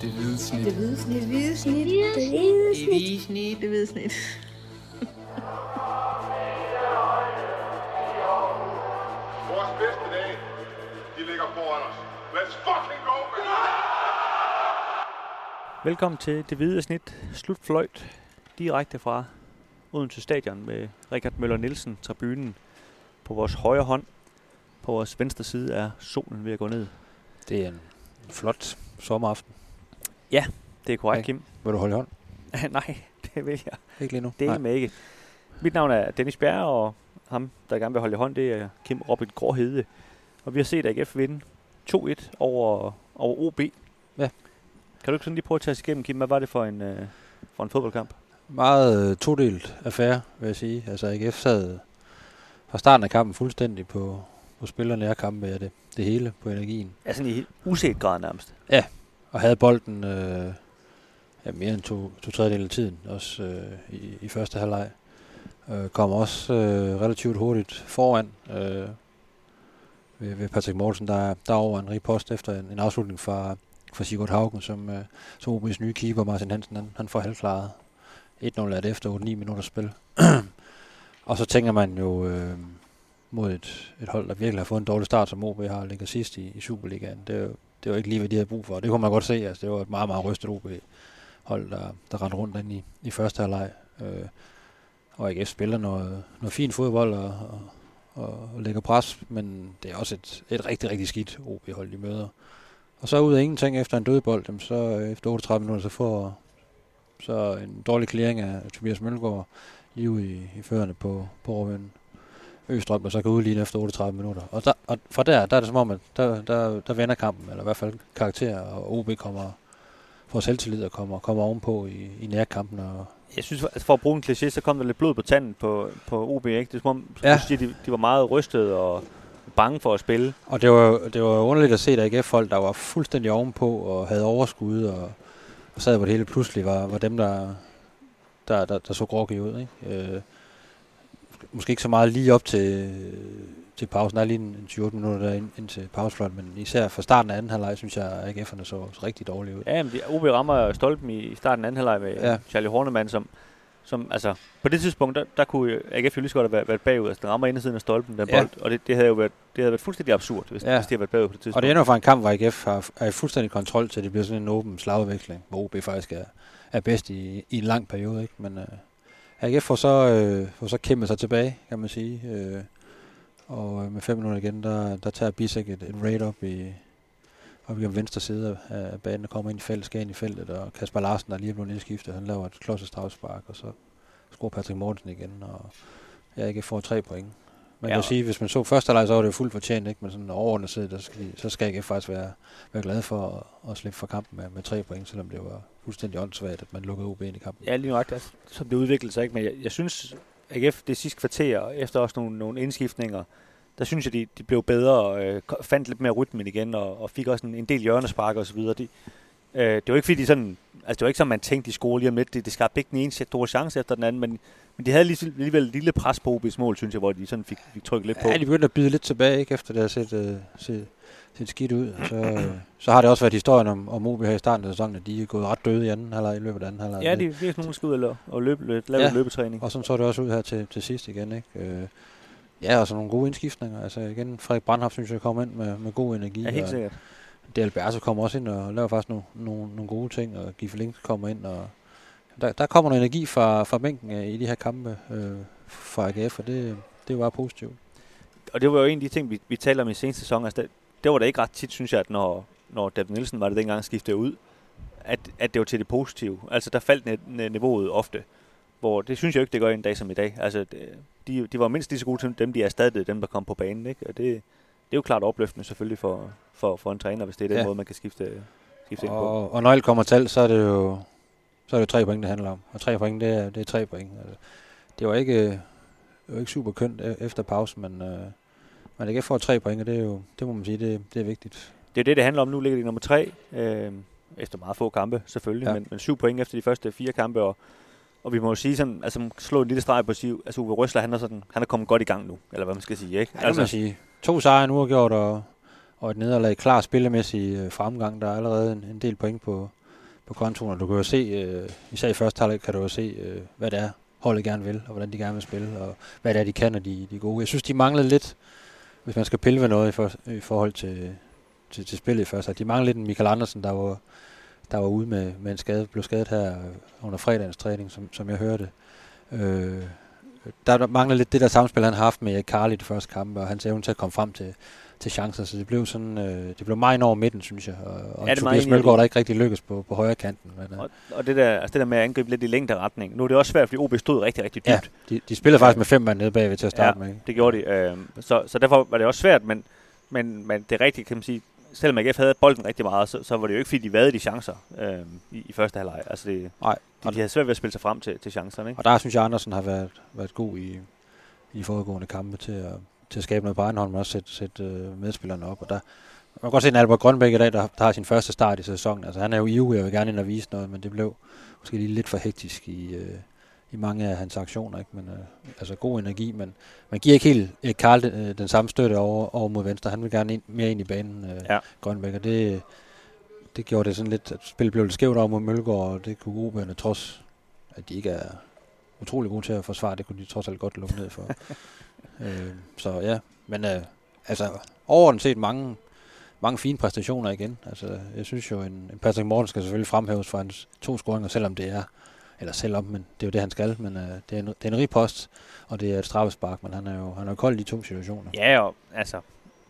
Det hvide snit. Det hvide snit. Det hvide snit. Det hvide Det hvide snit. Det hvide snit. Vores bedste dage, de ligger foran os. Let's fucking go, man! Velkommen til Det Hvide Snit Slutfløjt direkte fra Odense Stadion med Richard Møller Nielsen, tribunen på vores højre hånd. På vores venstre side er solen ved at gå ned. Det er en flot sommeraften. Det er korrekt, Okay. Kim. Vil du holde hånd? Nej, det vil jeg. Ikke lige nu? Det er med ikke. Mit navn er Dennis Bjerre, og ham, der gerne vil holde hånd, det er Kim Robin Gråhede. Og vi har set AGF vinde 2-1 over, over OB. Ja. Kan du ikke sådan lige prøve at tage os igennem, Kim? Hvad var det for en, øh, for en fodboldkamp? Meget øh, todelt affære, vil jeg sige. Altså AGF sad fra starten af kampen fuldstændig på, på spillerne af kampen med det, det hele på energien. Ja, sådan i uset grad nærmest. Og havde bolden øh, ja, mere end to, to tredjedel af tiden, også øh, i, i første halvleg. Øh, kom også øh, relativt hurtigt foran øh, ved, ved Patrick Mortensen, der, der over en ripost efter en, en afslutning fra, fra Sigurd Haugen, som, øh, som OB's nye keeper, Martin Hansen, han, han får halvklaret 1-0 af det efter 8-9 minutter spil. og så tænker man jo øh, mod et, et hold, der virkelig har fået en dårlig start, som OB har ligget sidst i, i Superligaen. Det er jo det var ikke lige, hvad de havde brug for. Det kunne man godt se. Altså, det var et meget, meget rystet OB-hold, der, der rendte rundt ind i, i første halvleg. Øh, og AGF spiller noget, noget fint fodbold og, og, og, og lægger pres, men det er også et, et rigtig, rigtig skidt OB-hold, de møder. Og så ud af ingenting efter en dødbold, dem, så øh, efter 38 minutter, så får så en dårlig clearing af Tobias Mølgaard lige ud i, i førerne på, på Råvinden. Østrøm, og så kan udligne efter 38 minutter. Og, der, og fra der, der er det som om, at der, der, der vender kampen, eller i hvert fald karakter, og OB kommer får selvtillid og kommer, kommer ovenpå i, i nærkampen. Og, Jeg synes, altså for at bruge en kliché, så kom der lidt blod på tanden på, på OB, ikke? Det er som om, Ja. du siger, de, de var meget rystede og bange for at spille. og det var, det var underligt at se, at AGF-folk, der var fuldstændig ovenpå og havde overskud, og, og sad, hvor det hele pludselig var, var dem, der, der, der, der så groggy ud. Ikke? Øh, måske ikke så meget lige op til, til pausen. Der er lige en, en 20 minutter der ind, ind til pauseflot, men især fra starten af anden halvleg, synes jeg, at AGF'erne så, så rigtig dårligt ud. Ja, men de, OB rammer stolpen i starten af anden halvleg med Ja. Charlie Hornemann, som, som altså, på det tidspunkt, der, der kunne AGF jo lige så godt have været, været bagud. Altså, den rammer indersiden af stolpen, den Ja. bold, og det, det, havde jo været, det havde været fuldstændig absurd, hvis, Ja. hvis de havde været bagud på det tidspunkt. Og det ender fra en kamp, hvor AGF har, er i fuldstændig kontrol til, det bliver sådan en åben slagudveksling, hvor OB faktisk er, er bedst i, i en lang periode. Ikke? Men øh, AGF får så, øh, får så kæmpet sig tilbage, kan man sige. Øh, og øh, med fem minutter igen, der, der tager Bisek et, et raid op i, op igennem venstre side af af banen, og kommer ind i feltet, skal ind i feltet, og Kasper Larsen, der lige er blevet nedskiftet, han laver et klodset strafspark, og så scorer Patrick Mortensen igen, og jeg ikke får tre point. Man Ja. kan jo sige, hvis man så første halvleg, så var det jo fuldt fortjent, ikke? men sådan overordnet set, der skal, så skal AGF faktisk være, være glad for at, at slippe fra kampen med, med tre point, selvom det var fuldstændig åndssvagt, at man lukkede OB ind i kampen. Ja, lige nok, altså, som det udviklede sig. Ikke? Men jeg, jeg synes, AGF det sidste kvarter, efter også nogle, nogle indskiftninger, der synes jeg, de, de blev bedre og øh, fandt lidt mere rytmen igen, og, og fik også en, en del hjørnespark og så videre. De, øh, det var ikke fordi, de sådan, altså det var ikke som man tænkte, de scorede lige om lidt. Det, det skabte ikke den ene store chance efter den anden, men, men de havde lige, alligevel et lille pres på OB's mål, synes jeg, hvor de sådan fik, fik trykket lidt på. Ja, de begyndte at byde lidt tilbage, ikke, efter det har set, uh, set, set skidt ud. Og Så, øh, så har det også været historien om, om OB her i starten af sæsonen, at de er gået ret døde i anden halvleg i løbet af anden halvleg. Ja, de er virkelig nogen skal ud og, og løbe, løbe, lave Ja. løbetræning. Og sådan så det også ud her til, til sidst igen, ikke? Øh, ja, og så nogle gode indskiftninger. Altså igen, Frederik Brandhoff synes jeg kommer ind med, med god energi. Ja, helt og det Alberto kommer også ind og laver faktisk nogle, nogle, nogle gode ting, og Giffe kommer ind, og der, der kommer noget energi fra, fra bænken i de her kampe øh, fra AGF, og det, det er jo bare positivt. og det var jo en af de ting, vi, vi talte om i seneste sæson. Altså, det, det var da ikke ret tit, synes jeg, at når, når David Nielsen var det dengang skiftede ud, at, at det var til det positive. Altså, der faldt net, ni- niveauet ofte. Hvor det synes jeg ikke, det gør en dag som i dag. Altså, det, de, de var mindst lige så gode som dem, de erstattede, dem der kom på banen. Ikke? Og det, det er jo klart opløftende selvfølgelig for, for, for en træner, hvis det er den Ja. måde, man kan skifte, skifte ind på. Og, og når alt kommer til så er det jo så er det jo tre point, det handler om. Og tre point, det er, det er tre point. Altså, det var ikke, det var ikke super kønt e- efter pausen, men øh, man ikke får tre point, og det er jo, det må man sige, det, det er vigtigt. Det er det, det handler om. Nu ligger de nummer tre, øh, efter meget få kampe selvfølgelig, Ja. men, men syv point efter de første fire kampe, og, og vi må jo sige sådan, altså slå en lille streg på at sige, altså Uwe Røsler, han er, sådan, han er kommet godt i gang nu, eller hvad man skal sige, ikke? Ja, altså, man sige. To sejre nu har gjort, og, og et nederlag klar spillemæssig øh, fremgang. Der er allerede en, en del point på, på kontoen, og du kan jo se, øh, især i første halvleg kan du jo se, øh, hvad det er, holdet gerne vil, og hvordan de gerne vil spille, og hvad det er, de kan, og de, de er gode. Jeg synes, de manglede lidt, hvis man skal pille ved noget i, for, i forhold til, til, til spillet i første De manglede lidt en Michael Andersen, der var, der var ude med, med en skade, blev skadet her under fredagens træning, som, som jeg hørte. Øh, der mangler lidt det der samspil, han har haft med Carly i det første kamp, og hans evne til at komme frem til, til chancer, så det blev sådan, øh, det blev meget over midten, synes jeg, og, og ja, Tobias Mølgaard der ikke rigtig lykkes på, på højre kanten. Men, øh. og, og, det, der, altså det der med at angribe lidt i længde retning, nu er det også svært, fordi OB stod rigtig, rigtig dybt. Ja, de, de spillede faktisk med fem mand nede bagved til at starte ja, med. det gjorde de, øh, så, så derfor var det også svært, men, men, men det er rigtigt, kan man sige, selvom AGF havde bolden rigtig meget, så, så var det jo ikke, fordi de vade de chancer øh, i, i første halvleg. Altså det, Nej. De, de havde svært ved at spille sig frem til, til chancerne. Ikke? Og der synes jeg, Andersen har været, været god i, i foregående kampe til at, til at skabe noget på egen hånd, men også sætte, sætte uh, medspillerne op. Og der, man kan godt se, at Albert Grønbæk i dag, der, der har sin første start i sæsonen. Altså, han er jo ivrig og vil gerne ind og vise noget, men det blev måske lige lidt for hektisk i, uh, i mange af hans aktioner. Ikke? Men, uh, altså god energi, men man giver ikke helt uh, Karl den, uh, den samme støtte over, over mod venstre. Han vil gerne ind, mere ind i banen, uh, ja. Grønbæk, og det, det gjorde det sådan lidt, at spillet blev lidt skævt over mod Mølgaard, og det kunne OB'erne trods, at de ikke er utrolig gode til at forsvare, det kunne de trods alt godt lukke ned for. øh, så ja, men øh, altså overordnet set mange, mange fine præstationer igen. Altså, jeg synes jo, en, en Patrick Morten skal selvfølgelig fremhæves for hans to scoringer, selvom det er, eller selvom, men det er jo det, han skal, men øh, det, er en, det er en rig post, og det er et straffespark, men han er jo, han er jo kold i de to situationer. Ja, og altså,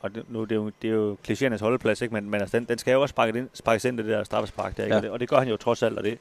og det, nu, det er jo, det er jo klichéernes holdeplads, ikke? men, men altså, den, den skal jo også sparkes ind, sparkes ind det der straffespark der, ikke? Ja. Og, det, og det gør han jo trods alt, og det,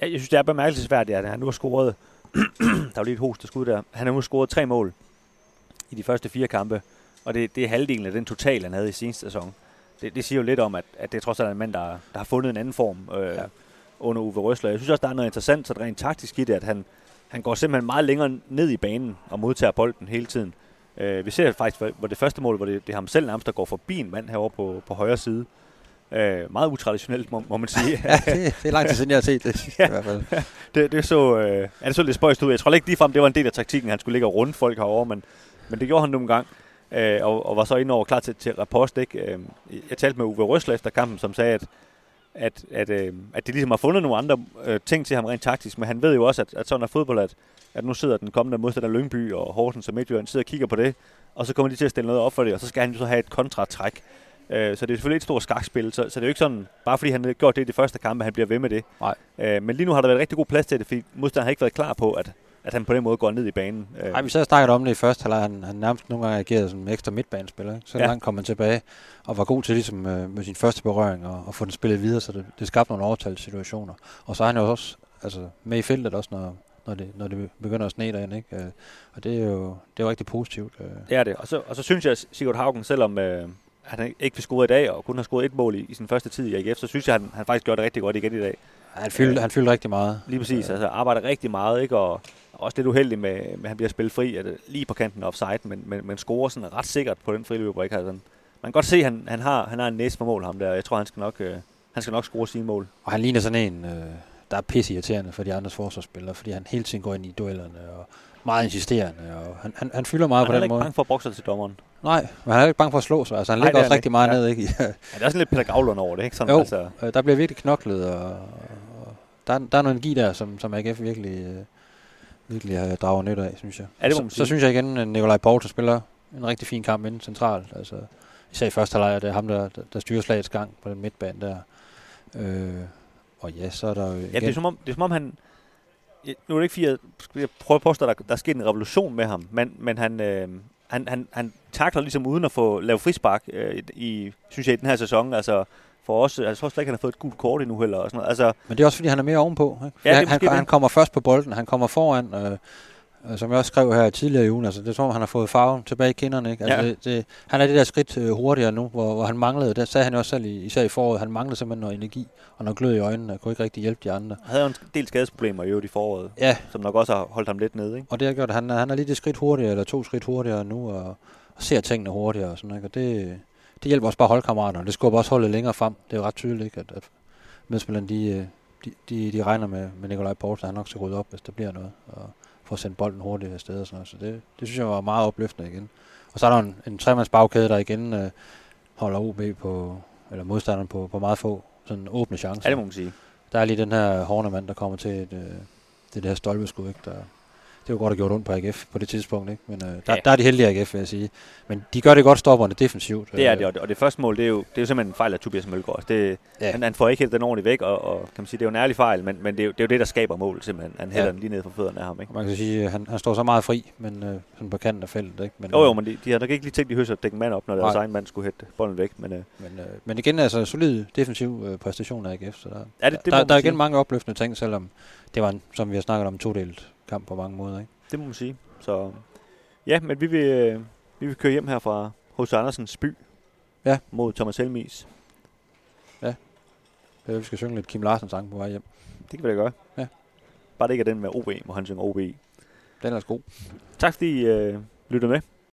jeg, jeg synes, det er bemærkelsesværdigt, at han nu har scoret der var lige et host, der skud der. Han har nu scoret tre mål i de første fire kampe, og det, det er halvdelen af den total, han havde i sin sæson. Det, det siger jo lidt om, at, at det er trods alt en mand, der, der har fundet en anden form øh, ja. Under Uwe Røsler. Jeg synes også, der er noget interessant, så rent taktisk i det, at han, han går simpelthen meget længere ned i banen og modtager bolden hele tiden. Øh, vi ser faktisk, hvor det første mål, hvor det, det er ham selv nærmest, der går forbi en mand herovre på, på højre side. Øh, meget utraditionelt, må, må man sige. ja, det, det er lang tid siden, jeg har set det. ja, i hvert fald. det, det, så, øh, ja, det så lidt spøjst ud. Jeg tror ikke ligefrem, det var en del af taktikken, han skulle ligge og runde folk herovre, men, men det gjorde han nogle gange. Øh, og, og, var så inde over klar til, til rapport. Ikke? Øh, jeg talte med Uwe Røsler efter kampen, som sagde, at, at, at, øh, at de ligesom har fundet nogle andre øh, ting til ham rent taktisk, men han ved jo også, at, at sådan er fodbold, at, at nu sidder den kommende modstander Lyngby og Horsens og Midtjylland, sidder og kigger på det, og så kommer de til at stille noget op for det, og så skal han jo så have et kontratræk. Øh, så det er selvfølgelig et stort skakspil, så, så det er jo ikke sådan, bare fordi han har gjort det i de første kampe, han bliver ved med det. Nej. Øh, men lige nu har der været rigtig god plads til det, fordi modstanderen har ikke været klar på, at, at han på den måde går ned i banen. Øh. Nej, vi sad og snakkede om det i første halvleg. Han, han nærmest nogle gange agerede som en ekstra midtbanespiller. Ikke? Så ja. langt kom han tilbage og var god til ligesom, øh, med sin første berøring og, og få den spillet videre, så det, det skabte nogle overtalssituationer. Og så er han jo også altså, med i feltet også, når, når det, når det begynder at sne derinde. Ikke? Øh, og det er jo det er jo rigtig positivt. Øh. Det er det. Og så, og så synes jeg, Sigurd Haugen, selvom øh, han ikke vil score i dag, og kun har scoret et mål i, i sin første tid i AGF, så synes jeg, han, han faktisk gør det rigtig godt igen i dag. Han fyldte, øh, han fyldte rigtig meget. Lige præcis, altså arbejder rigtig meget, ikke? Og, også lidt uheldig med, med at han bliver spillet fri, at lige på kanten af offside, men, men, men scorer sådan ret sikkert på den friløber. Ikke? Altså, man kan godt se, at han, han, har, han har en næse for mål, ham der. Jeg tror, han skal nok, øh, han skal nok score sine mål. Og han ligner sådan en, øh, der er pisse irriterende for de andres forsvarsspillere, fordi han hele tiden går ind i duellerne og meget insisterende, og han, han, han fylder meget han på den måde. Han er ikke bange for at bokse til dommeren. Nej, men han er ikke bange for at slå sig. Altså, han ligger også rigtig meget ja. ned. Ikke? ja, det er også lidt Peter Gavlund over det, ikke? Sådan, jo, altså. øh, der bliver virkelig knoklet, og der, der er noget energi der, som, som AGF virkelig, øh, virkelig har draget nyt af, synes jeg. Ja, det så, så, synes jeg igen, at Nikolaj Poulsen spiller en rigtig fin kamp inden centralt. Altså, især i første halvleg, det er ham, der, der, der styrer slagets gang på den midtbane der. Øh, og ja, så er der jo igen... Ja, det er som om, det er som om han, nu er det ikke fordi, jeg, jeg prøver at påstå, at der, der er sket en revolution med ham, men, men han, øh, han, han, han takler ligesom uden at få lavet frispark øh, i, synes jeg, i den her sæson. Altså, for os, altså, jeg tror slet ikke, han har fået et gult kort endnu heller. Og sådan noget. Altså, men det er også, fordi han er mere ovenpå. Ikke? Ja, han, han, han, kommer først på bolden, han kommer foran, øh, Øh, som jeg også skrev her tidligere i ugen, altså det som han har fået farven tilbage i kinderne. Ikke? Altså, ja. det, det, han er det der skridt øh, hurtigere nu, hvor, hvor han manglede, det sagde han jo også selv i, især i foråret, han manglede simpelthen noget energi og noget glød i øjnene, og kunne ikke rigtig hjælpe de andre. Han havde jo en del skadesproblemer i øvrigt i foråret, ja. som nok også har holdt ham lidt nede. Ikke? Og det har gjort, at han, han er lige det skridt hurtigere, eller to skridt hurtigere nu, og, og ser tingene hurtigere og sådan, ikke? og det, det hjælper også bare holdkammeraterne, det skubber også holdet længere frem. Det er jo ret tydeligt, ikke? at, at medspillerne de, øh, de, de, de regner med, med Nikolaj Poulsen, han nok skal rydde op, hvis der bliver noget. Og, for at sende bolden hurtigt afsted og sådan noget. Så det, det synes jeg var meget opløftende igen. Og så er der en, en tremands bagkæde, der igen øh, holder OB på, eller modstanderen på, på meget få sådan åbne chancer. Ja, det må man sige. der er lige den her Hornemann, der kommer til et, øh, det der stolpeskud, ikke? Der, det var godt have gjort ondt på AGF på det tidspunkt, ikke? Men øh, der, Ja. der er de heldige AGF, vil jeg sige. Men de gør det godt stopperne defensivt. Det er øh, det, og det, og det første mål, det er jo, det er jo simpelthen en fejl af Tobias Mølgaard. Det, Ja. han, han får ikke helt den ordentligt væk, og, og kan man sige, det er jo en ærlig fejl, men, men det, er jo, det er jo det, der skaber mål, simpelthen. Han hælder Ja. den lige ned for fødderne af ham, ikke? Man kan sige, at han, han står så meget fri, men øh, sådan på kanten af feltet, ikke? Men, Jo, jo, øh, men de, de har nok ikke lige tænkt i høst at dække en mand op, når deres egen mand skulle hætte bolden væk, men øh, Men, øh, men igen, altså solid defensiv øh, præstation af AGF, så der, Ja, det- det der, der man er igen mange opløftende ting, selvom det var, en, som vi har snakket om, todelt kamp på mange måder, ikke? det må man sige. Så ja, men vi vil, øh, vi vil køre hjem her fra H.C. Andersens by Ja. mod Thomas Helmis. Øh, Vi skal synge lidt Kim Larsen sang på vej hjem. Det kan vi da gøre. Ja. Bare det ikke er den med OB, hvor han synger OB. Den er altså god. Tak fordi I øh, lyttede med.